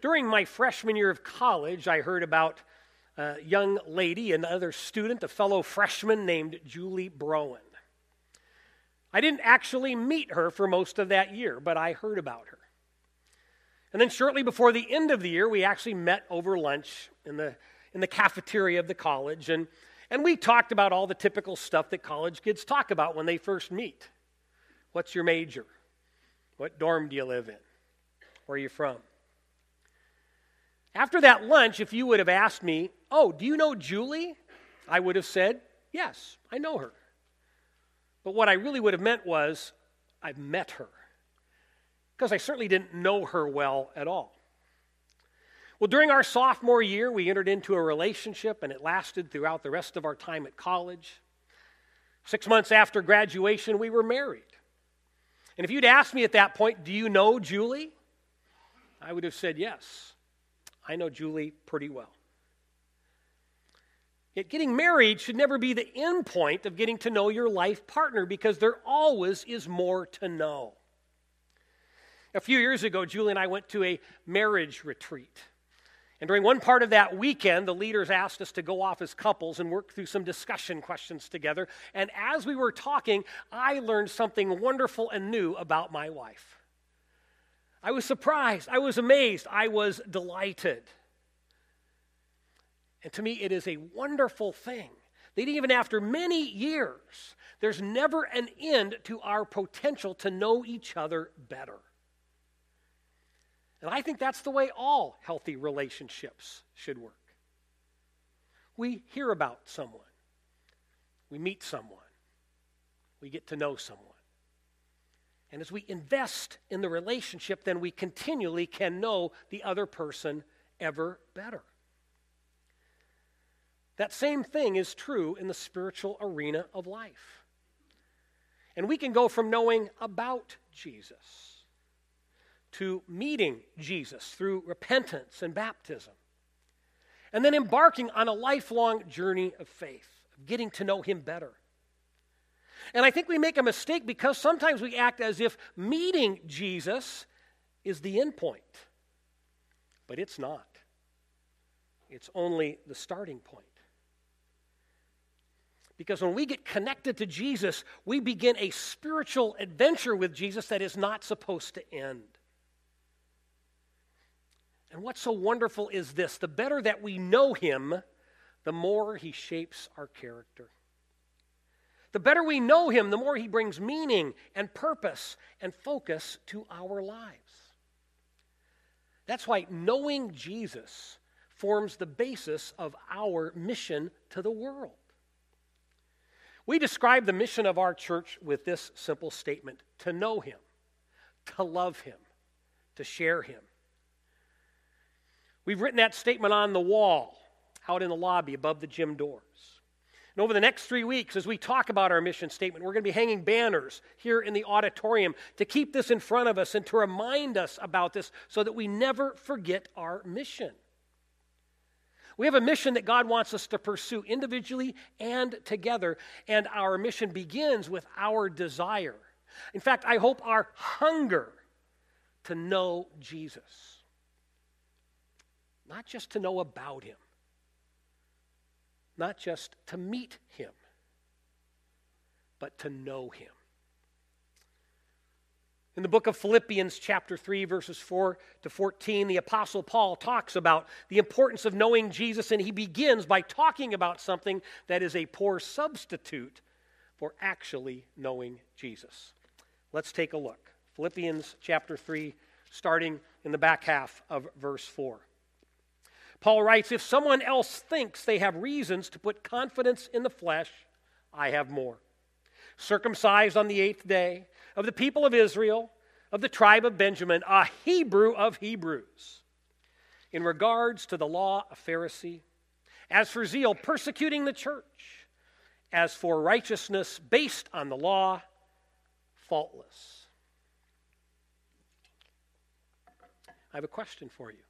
During my freshman year of college, I heard about a young lady, another student, a fellow freshman named Julie Broen. I didn't actually meet her for most of that year, but I heard about her. And then shortly before the end of the year, we actually met over lunch in the, in the cafeteria of the college, and, and we talked about all the typical stuff that college kids talk about when they first meet. What's your major? What dorm do you live in? Where are you from? After that lunch, if you would have asked me, Oh, do you know Julie? I would have said, Yes, I know her. But what I really would have meant was, I've met her. Because I certainly didn't know her well at all. Well, during our sophomore year, we entered into a relationship, and it lasted throughout the rest of our time at college. Six months after graduation, we were married. And if you'd asked me at that point, Do you know Julie? I would have said, Yes. I know Julie pretty well. Yet getting married should never be the end point of getting to know your life partner because there always is more to know. A few years ago, Julie and I went to a marriage retreat. And during one part of that weekend, the leaders asked us to go off as couples and work through some discussion questions together. And as we were talking, I learned something wonderful and new about my wife. I was surprised, I was amazed, I was delighted. And to me, it is a wonderful thing that even after many years, there's never an end to our potential to know each other better. And I think that's the way all healthy relationships should work. We hear about someone, we meet someone, we get to know someone. And as we invest in the relationship, then we continually can know the other person ever better. That same thing is true in the spiritual arena of life. And we can go from knowing about Jesus to meeting Jesus through repentance and baptism, and then embarking on a lifelong journey of faith, of getting to know Him better. And I think we make a mistake because sometimes we act as if meeting Jesus is the end point, but it's not. It's only the starting point. Because when we get connected to Jesus, we begin a spiritual adventure with Jesus that is not supposed to end. And what's so wonderful is this the better that we know him, the more he shapes our character. The better we know him, the more he brings meaning and purpose and focus to our lives. That's why knowing Jesus forms the basis of our mission to the world. We describe the mission of our church with this simple statement to know Him, to love Him, to share Him. We've written that statement on the wall out in the lobby above the gym doors. And over the next three weeks, as we talk about our mission statement, we're going to be hanging banners here in the auditorium to keep this in front of us and to remind us about this so that we never forget our mission. We have a mission that God wants us to pursue individually and together, and our mission begins with our desire. In fact, I hope our hunger to know Jesus. Not just to know about him, not just to meet him, but to know him. In the book of Philippians, chapter 3, verses 4 to 14, the Apostle Paul talks about the importance of knowing Jesus, and he begins by talking about something that is a poor substitute for actually knowing Jesus. Let's take a look. Philippians chapter 3, starting in the back half of verse 4. Paul writes If someone else thinks they have reasons to put confidence in the flesh, I have more. Circumcised on the eighth day of the people of Israel, of the tribe of Benjamin, a Hebrew of Hebrews. In regards to the law, a Pharisee. As for zeal, persecuting the church. As for righteousness based on the law, faultless. I have a question for you.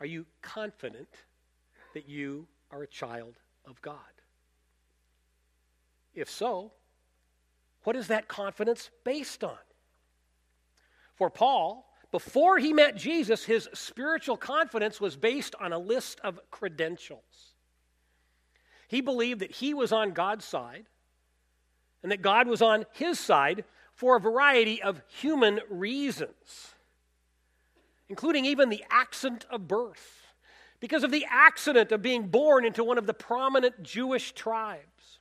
Are you confident that you are a child of God? If so, what is that confidence based on? For Paul, before he met Jesus, his spiritual confidence was based on a list of credentials. He believed that he was on God's side and that God was on his side for a variety of human reasons, including even the accident of birth. Because of the accident of being born into one of the prominent Jewish tribes,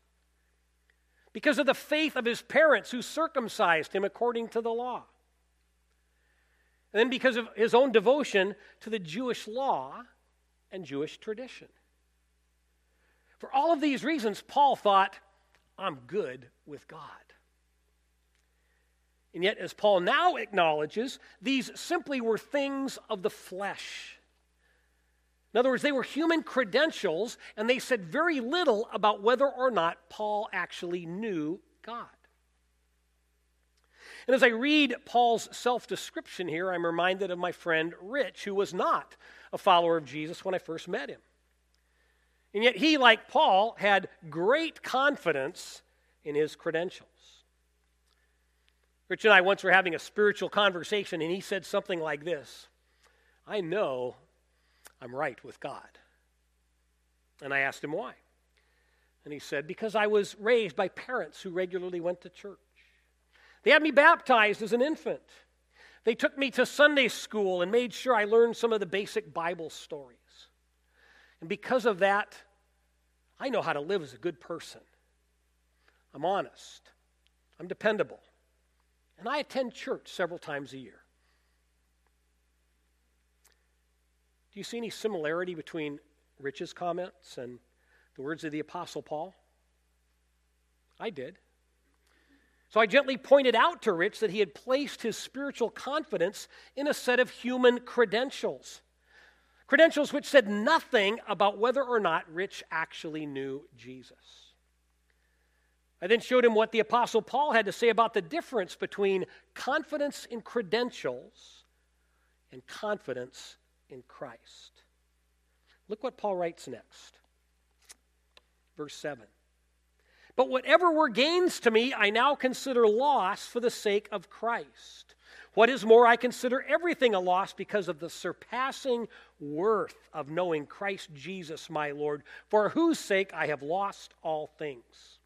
because of the faith of his parents who circumcised him according to the law and then because of his own devotion to the Jewish law and Jewish tradition. For all of these reasons, Paul thought, I'm good with God. And yet, as Paul now acknowledges, these simply were things of the flesh. In other words, they were human credentials, and they said very little about whether or not Paul actually knew God. And as I read Paul's self description here, I'm reminded of my friend Rich, who was not a follower of Jesus when I first met him. And yet he, like Paul, had great confidence in his credentials. Rich and I once were having a spiritual conversation, and he said something like this I know I'm right with God. And I asked him why. And he said, Because I was raised by parents who regularly went to church. They had me baptized as an infant. They took me to Sunday school and made sure I learned some of the basic Bible stories. And because of that, I know how to live as a good person. I'm honest, I'm dependable, and I attend church several times a year. Do you see any similarity between Rich's comments and the words of the Apostle Paul? I did. So I gently pointed out to Rich that he had placed his spiritual confidence in a set of human credentials. Credentials which said nothing about whether or not Rich actually knew Jesus. I then showed him what the Apostle Paul had to say about the difference between confidence in credentials and confidence in Christ. Look what Paul writes next. Verse 7. But whatever were gains to me, I now consider loss for the sake of Christ. What is more, I consider everything a loss because of the surpassing worth of knowing Christ Jesus my Lord, for whose sake I have lost all things.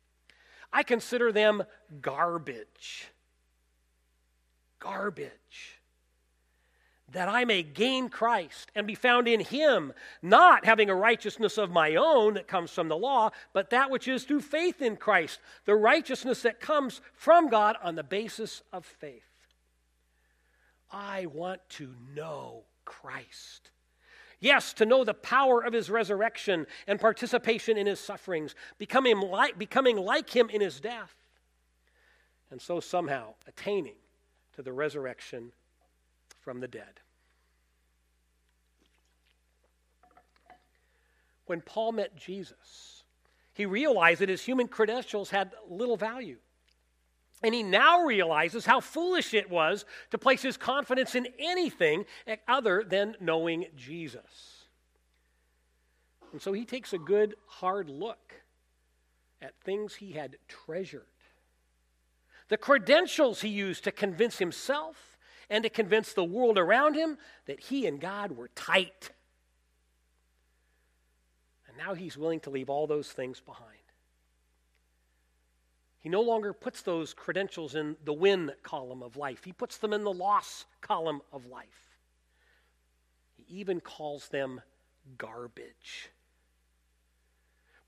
I consider them garbage. Garbage that I may gain Christ and be found in him, not having a righteousness of my own that comes from the law, but that which is through faith in Christ, the righteousness that comes from God on the basis of faith. I want to know Christ. Yes, to know the power of his resurrection and participation in his sufferings, becoming like, becoming like him in his death, and so somehow attaining to the resurrection from the dead. When Paul met Jesus, he realized that his human credentials had little value. And he now realizes how foolish it was to place his confidence in anything other than knowing Jesus. And so he takes a good, hard look at things he had treasured, the credentials he used to convince himself and to convince the world around him that he and God were tight. And now he's willing to leave all those things behind. He no longer puts those credentials in the win column of life, he puts them in the loss column of life. He even calls them garbage.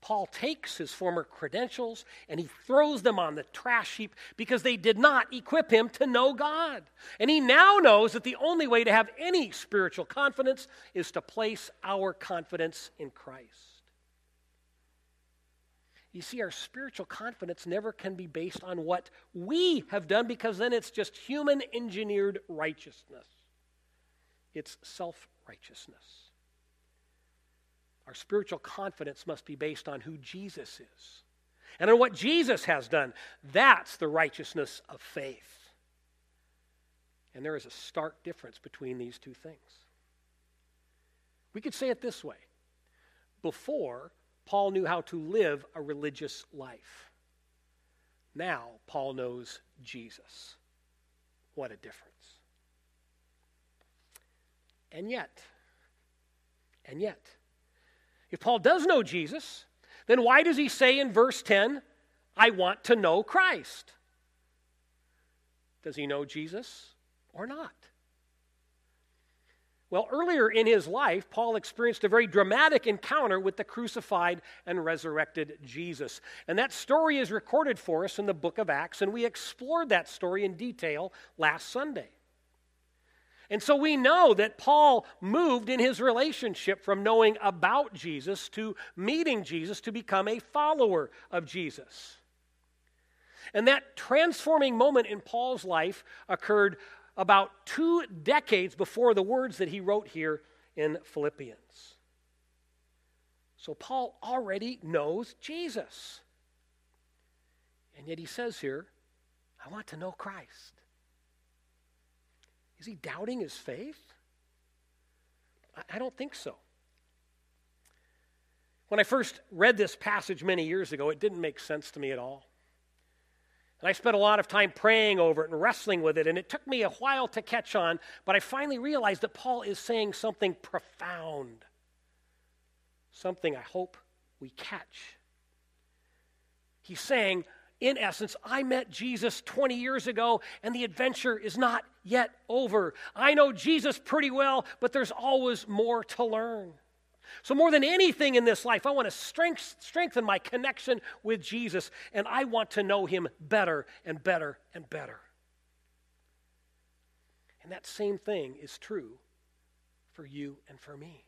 Paul takes his former credentials and he throws them on the trash heap because they did not equip him to know God. And he now knows that the only way to have any spiritual confidence is to place our confidence in Christ. You see, our spiritual confidence never can be based on what we have done because then it's just human engineered righteousness, it's self righteousness. Our spiritual confidence must be based on who Jesus is and on what Jesus has done. That's the righteousness of faith. And there is a stark difference between these two things. We could say it this way before, Paul knew how to live a religious life. Now, Paul knows Jesus. What a difference. And yet, and yet, if Paul does know Jesus, then why does he say in verse 10, I want to know Christ? Does he know Jesus or not? Well, earlier in his life, Paul experienced a very dramatic encounter with the crucified and resurrected Jesus. And that story is recorded for us in the book of Acts, and we explored that story in detail last Sunday. And so we know that Paul moved in his relationship from knowing about Jesus to meeting Jesus to become a follower of Jesus. And that transforming moment in Paul's life occurred about two decades before the words that he wrote here in Philippians. So Paul already knows Jesus. And yet he says here, I want to know Christ. Is he doubting his faith? I, don't think so. When I first read this passage many years ago, it didn't make sense to me at all. And I spent a lot of time praying over it and wrestling with it, and it took me a while to catch on, but I finally realized that Paul is saying something profound, something I hope we catch. He's saying, in essence, I met Jesus 20 years ago, and the adventure is not yet over. I know Jesus pretty well, but there's always more to learn. So, more than anything in this life, I want to strength, strengthen my connection with Jesus, and I want to know him better and better and better. And that same thing is true for you and for me.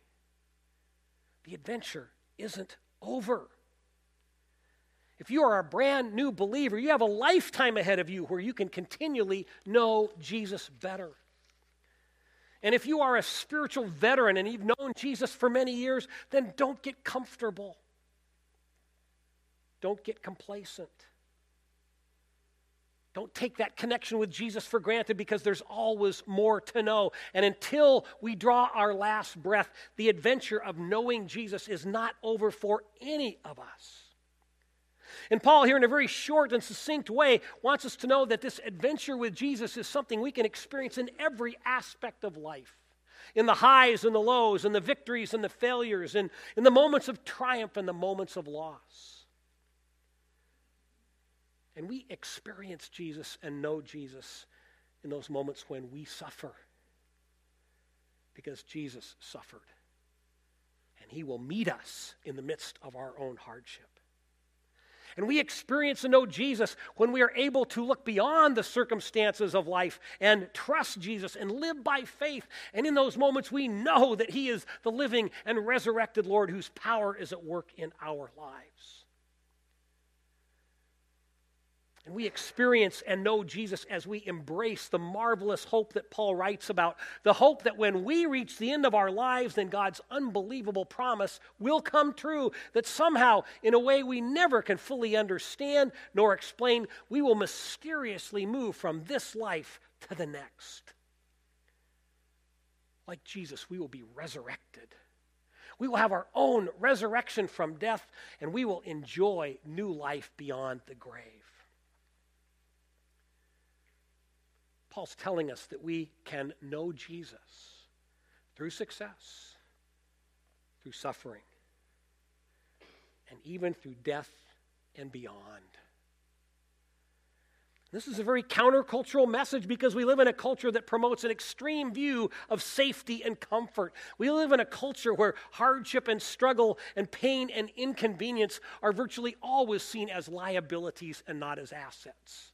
The adventure isn't over. If you are a brand new believer, you have a lifetime ahead of you where you can continually know Jesus better. And if you are a spiritual veteran and you've known Jesus for many years, then don't get comfortable. Don't get complacent. Don't take that connection with Jesus for granted because there's always more to know. And until we draw our last breath, the adventure of knowing Jesus is not over for any of us. And Paul, here in a very short and succinct way, wants us to know that this adventure with Jesus is something we can experience in every aspect of life in the highs and the lows, in the victories and the failures, in, in the moments of triumph and the moments of loss. And we experience Jesus and know Jesus in those moments when we suffer because Jesus suffered. And he will meet us in the midst of our own hardship. And we experience and know Jesus when we are able to look beyond the circumstances of life and trust Jesus and live by faith. And in those moments, we know that He is the living and resurrected Lord whose power is at work in our lives. And we experience and know Jesus as we embrace the marvelous hope that Paul writes about. The hope that when we reach the end of our lives, then God's unbelievable promise will come true. That somehow, in a way we never can fully understand nor explain, we will mysteriously move from this life to the next. Like Jesus, we will be resurrected. We will have our own resurrection from death, and we will enjoy new life beyond the grave. Paul's telling us that we can know Jesus through success, through suffering, and even through death and beyond. This is a very countercultural message because we live in a culture that promotes an extreme view of safety and comfort. We live in a culture where hardship and struggle and pain and inconvenience are virtually always seen as liabilities and not as assets.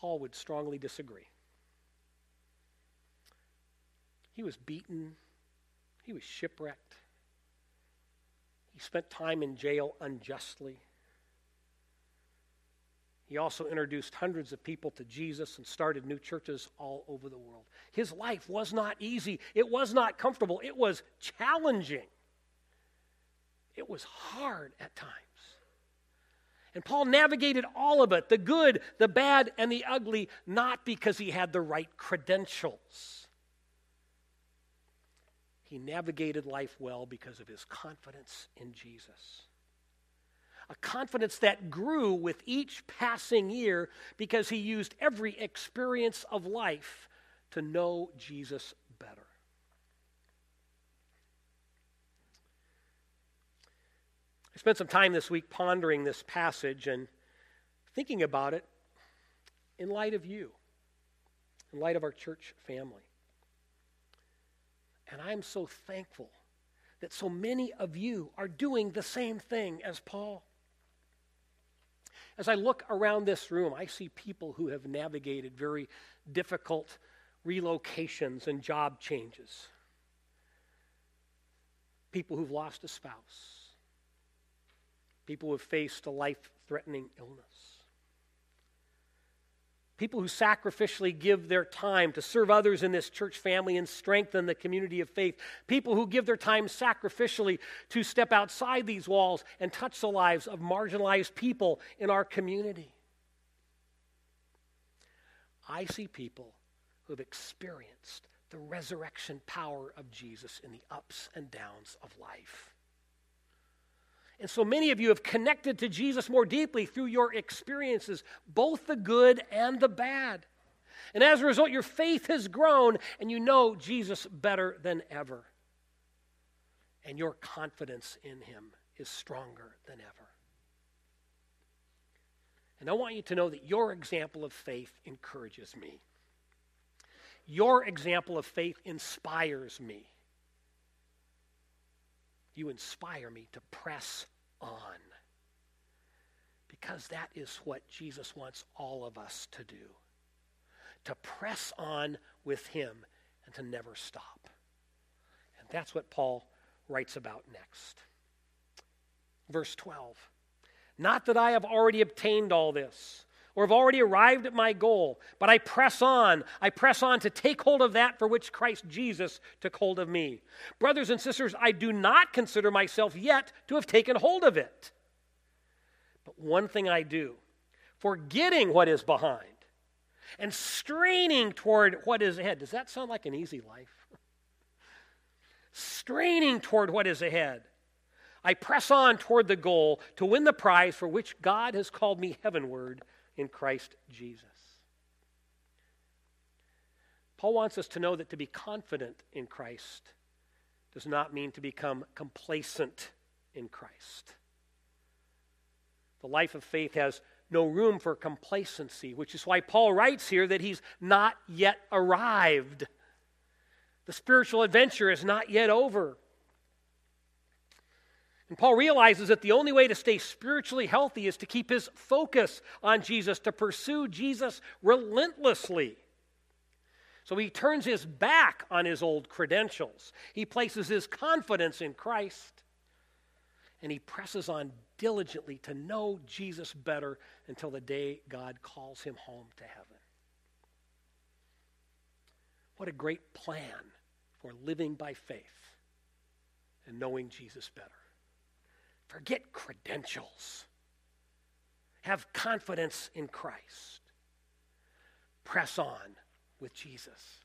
Paul would strongly disagree. He was beaten, he was shipwrecked, he spent time in jail unjustly. He also introduced hundreds of people to Jesus and started new churches all over the world. His life was not easy. It was not comfortable. It was challenging. It was hard at times. And Paul navigated all of it the good, the bad, and the ugly, not because he had the right credentials. He navigated life well because of his confidence in Jesus. A confidence that grew with each passing year because he used every experience of life to know Jesus better. I spent some time this week pondering this passage and thinking about it in light of you, in light of our church family. And I'm so thankful that so many of you are doing the same thing as Paul. As I look around this room, I see people who have navigated very difficult relocations and job changes, people who've lost a spouse, people who have faced a life threatening illness people who sacrificially give their time to serve others in this church family and strengthen the community of faith, people who give their time sacrificially to step outside these walls and touch the lives of marginalized people in our community. I see people who have experienced the resurrection power of Jesus in the ups and downs of life. And so many of you have connected to Jesus more deeply through your experiences, both the good and the bad. And as a result, your faith has grown and you know Jesus better than ever. And your confidence in him is stronger than ever. And I want you to know that your example of faith encourages me. Your example of faith inspires me. You inspire me to press on. Because that is what Jesus wants all of us to do to press on with Him and to never stop. And that's what Paul writes about next. Verse 12 Not that I have already obtained all this or have already arrived at my goal, but I press on. I press on to take hold of that for which Christ Jesus took hold of me. Brothers and sisters, I do not consider myself yet to have taken hold of it. But one thing I do, forgetting what is behind and straining toward what is ahead. Does that sound like an easy life? straining toward what is ahead. I press on toward the goal to win the prize for which God has called me heavenward in Christ Jesus. Paul wants us to know that to be confident in Christ does not mean to become complacent in Christ. The life of faith has no room for complacency, which is why Paul writes here that he's not yet arrived. The spiritual adventure is not yet over. And Paul realizes that the only way to stay spiritually healthy is to keep his focus on Jesus, to pursue Jesus relentlessly. So he turns his back on his old credentials. He places his confidence in Christ. And he presses on diligently to know Jesus better until the day God calls him home to heaven. What a great plan for living by faith and knowing Jesus better. Forget credentials. Have confidence in Christ. Press on with Jesus.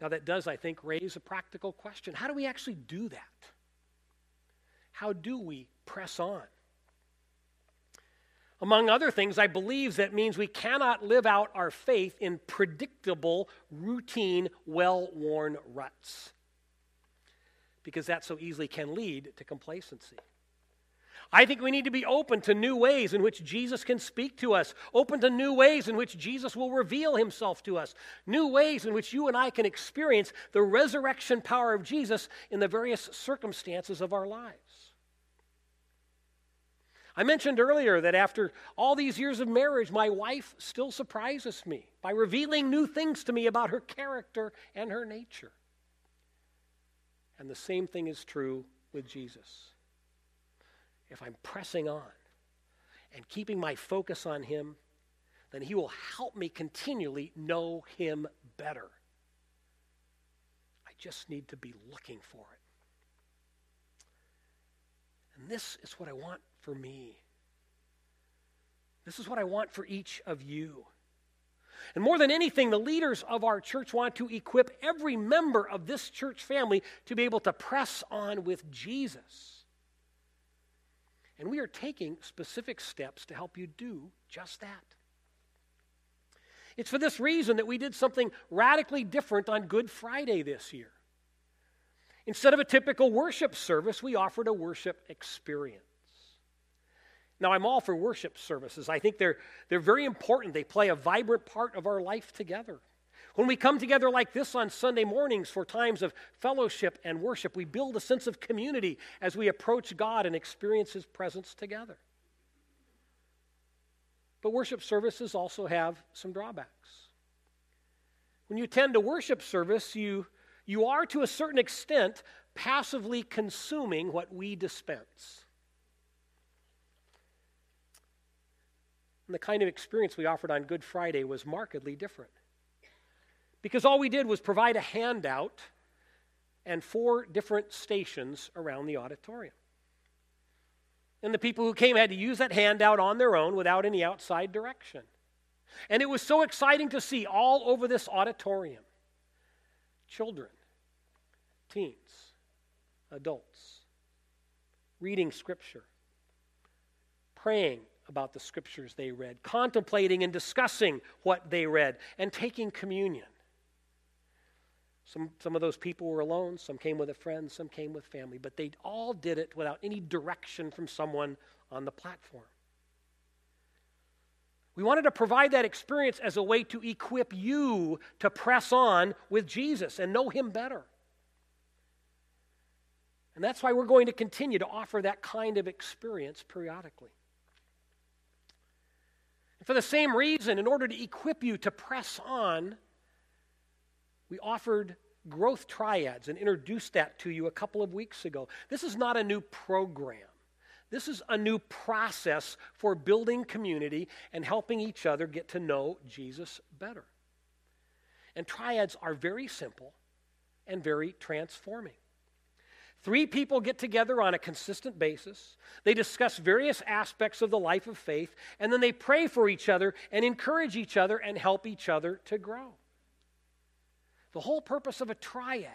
Now, that does, I think, raise a practical question. How do we actually do that? How do we press on? Among other things, I believe that means we cannot live out our faith in predictable, routine, well worn ruts because that so easily can lead to complacency. I think we need to be open to new ways in which Jesus can speak to us, open to new ways in which Jesus will reveal himself to us, new ways in which you and I can experience the resurrection power of Jesus in the various circumstances of our lives. I mentioned earlier that after all these years of marriage, my wife still surprises me by revealing new things to me about her character and her nature. And the same thing is true with Jesus. If I'm pressing on and keeping my focus on Him, then He will help me continually know Him better. I just need to be looking for it. And this is what I want for me. This is what I want for each of you. And more than anything, the leaders of our church want to equip every member of this church family to be able to press on with Jesus. And we are taking specific steps to help you do just that. It's for this reason that we did something radically different on Good Friday this year. Instead of a typical worship service, we offered a worship experience. Now, I'm all for worship services. I think they're, they're very important. They play a vibrant part of our life together. When we come together like this on Sunday mornings for times of fellowship and worship, we build a sense of community as we approach God and experience His presence together. But worship services also have some drawbacks. When you attend a worship service, you, you are to a certain extent passively consuming what we dispense. And the kind of experience we offered on Good Friday was markedly different. Because all we did was provide a handout and four different stations around the auditorium. And the people who came had to use that handout on their own without any outside direction. And it was so exciting to see all over this auditorium children, teens, adults, reading scripture, praying about the scriptures they read, contemplating and discussing what they read, and taking communion. Some, some of those people were alone, some came with a friend, some came with family, but they all did it without any direction from someone on the platform. We wanted to provide that experience as a way to equip you to press on with Jesus and know Him better. And that's why we're going to continue to offer that kind of experience periodically. For the same reason, in order to equip you to press on, we offered growth triads and introduced that to you a couple of weeks ago. This is not a new program. This is a new process for building community and helping each other get to know Jesus better. And triads are very simple and very transforming. Three people get together on a consistent basis. They discuss various aspects of the life of faith, and then they pray for each other and encourage each other and help each other to grow. The whole purpose of a triad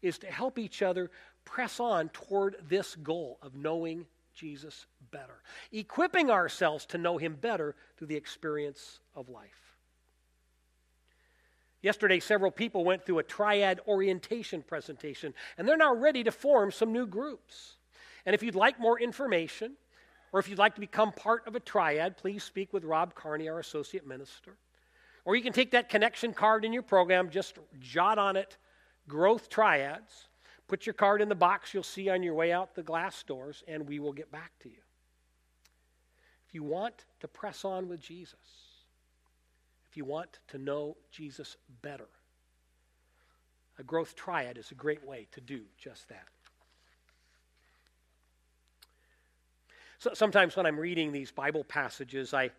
is to help each other press on toward this goal of knowing Jesus better, equipping ourselves to know him better through the experience of life. Yesterday, several people went through a triad orientation presentation, and they're now ready to form some new groups. And if you'd like more information, or if you'd like to become part of a triad, please speak with Rob Carney, our associate minister. Or you can take that connection card in your program, just jot on it growth triads, put your card in the box you'll see on your way out the glass doors, and we will get back to you. If you want to press on with Jesus, if you want to know Jesus better, a growth triad is a great way to do just that. So sometimes when I'm reading these Bible passages, I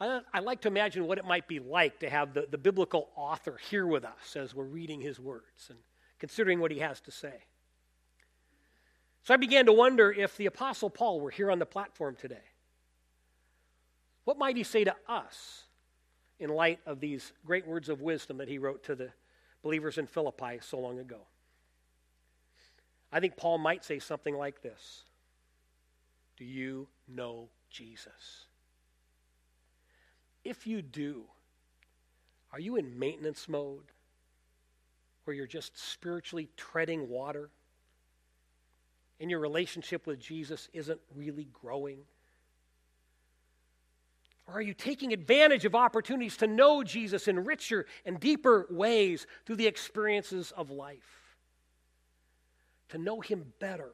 I, I like to imagine what it might be like to have the, the biblical author here with us as we're reading his words and considering what he has to say. So I began to wonder if the Apostle Paul were here on the platform today. What might he say to us in light of these great words of wisdom that he wrote to the believers in Philippi so long ago? I think Paul might say something like this Do you know Jesus? If you do, are you in maintenance mode where you're just spiritually treading water and your relationship with Jesus isn't really growing? Or are you taking advantage of opportunities to know Jesus in richer and deeper ways through the experiences of life? To know Him better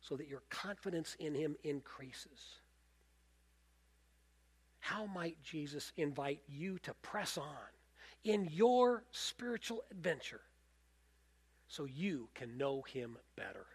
so that your confidence in Him increases. How might Jesus invite you to press on in your spiritual adventure so you can know him better?